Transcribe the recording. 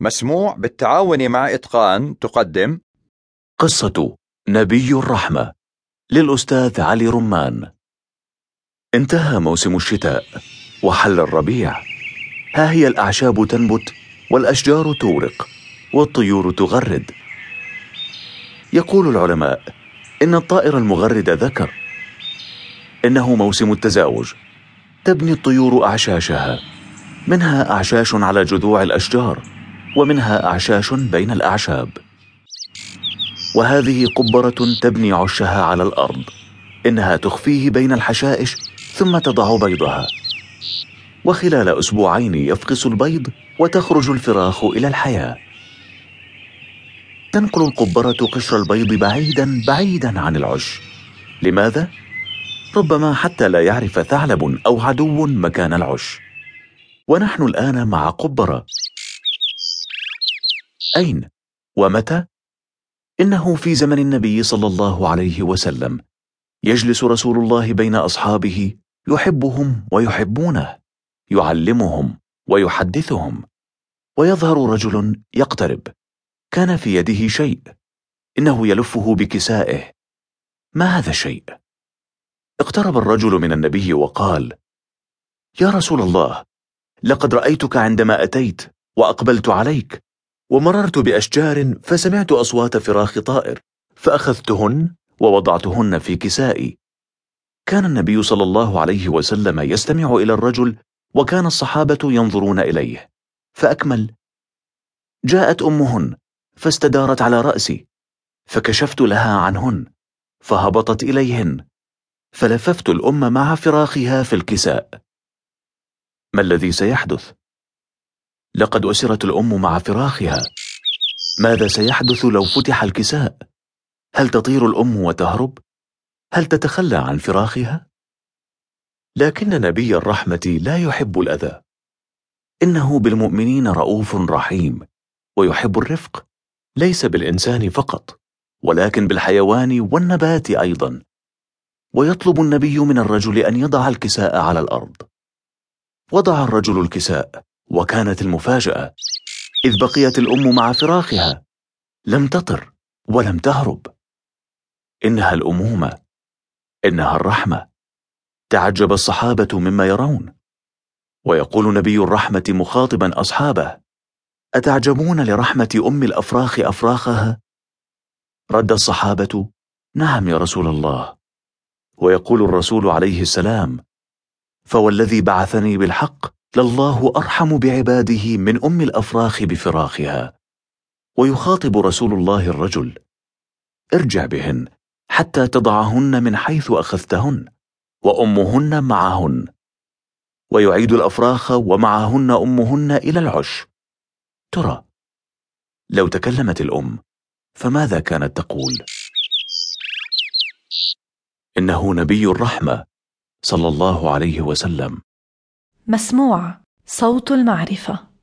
مسموع بالتعاون مع إتقان تقدم. قصة نبي الرحمة للأستاذ علي رمان. انتهى موسم الشتاء وحل الربيع. ها هي الأعشاب تنبت والأشجار تورق والطيور تغرد. يقول العلماء إن الطائر المغرد ذكر إنه موسم التزاوج. تبني الطيور أعشاشها منها أعشاش على جذوع الأشجار. ومنها أعشاش بين الأعشاب. وهذه قبرة تبني عشها على الأرض. إنها تخفيه بين الحشائش ثم تضع بيضها. وخلال أسبوعين يفقس البيض وتخرج الفراخ إلى الحياة. تنقل القبرة قشر البيض بعيدا بعيدا عن العش. لماذا؟ ربما حتى لا يعرف ثعلب أو عدو مكان العش. ونحن الآن مع قبرة. أين؟ ومتى؟ إنه في زمن النبي صلى الله عليه وسلم يجلس رسول الله بين أصحابه يحبهم ويحبونه يعلمهم ويحدثهم ويظهر رجل يقترب كان في يده شيء إنه يلفه بكسائه ما هذا الشيء؟ اقترب الرجل من النبي وقال يا رسول الله لقد رأيتك عندما أتيت وأقبلت عليك ومررت بأشجار فسمعت أصوات فراخ طائر فأخذتهن ووضعتهن في كسائي. كان النبي صلى الله عليه وسلم يستمع إلى الرجل وكان الصحابة ينظرون إليه. فأكمل. جاءت أمهن فاستدارت على رأسي. فكشفت لها عنهن فهبطت إليهن. فلففت الأم مع فراخها في الكساء. ما الذي سيحدث؟ لقد أسرت الأم مع فراخها ماذا سيحدث لو فتح الكساء؟ هل تطير الأم وتهرب؟ هل تتخلى عن فراخها؟ لكن نبي الرحمة لا يحب الأذى إنه بالمؤمنين رؤوف رحيم ويحب الرفق ليس بالإنسان فقط ولكن بالحيوان والنبات أيضا ويطلب النبي من الرجل أن يضع الكساء على الأرض وضع الرجل الكساء وكانت المفاجأة. إذ بقيت الأم مع فراخها. لم تطر ولم تهرب. إنها الأمومة. إنها الرحمة. تعجب الصحابة مما يرون. ويقول نبي الرحمة مخاطبا أصحابه. أتعجبون لرحمة أم الأفراخ أفراخها؟ رد الصحابة. نعم يا رسول الله. ويقول الرسول عليه السلام. فوالذي بعثني بالحق لله أرحم بعباده من أم الأفراخ بفراخها. ويخاطب رسول الله الرجل. ارجع بهن حتى تضعهن من حيث أخذتهن وأمهن معهن. ويعيد الأفراخ ومعهن أمهن إلى العش. ترى لو تكلمت الأم فماذا كانت تقول؟ إنه نبي الرحمة صلى الله عليه وسلم. مسموع. صوت المعرفة.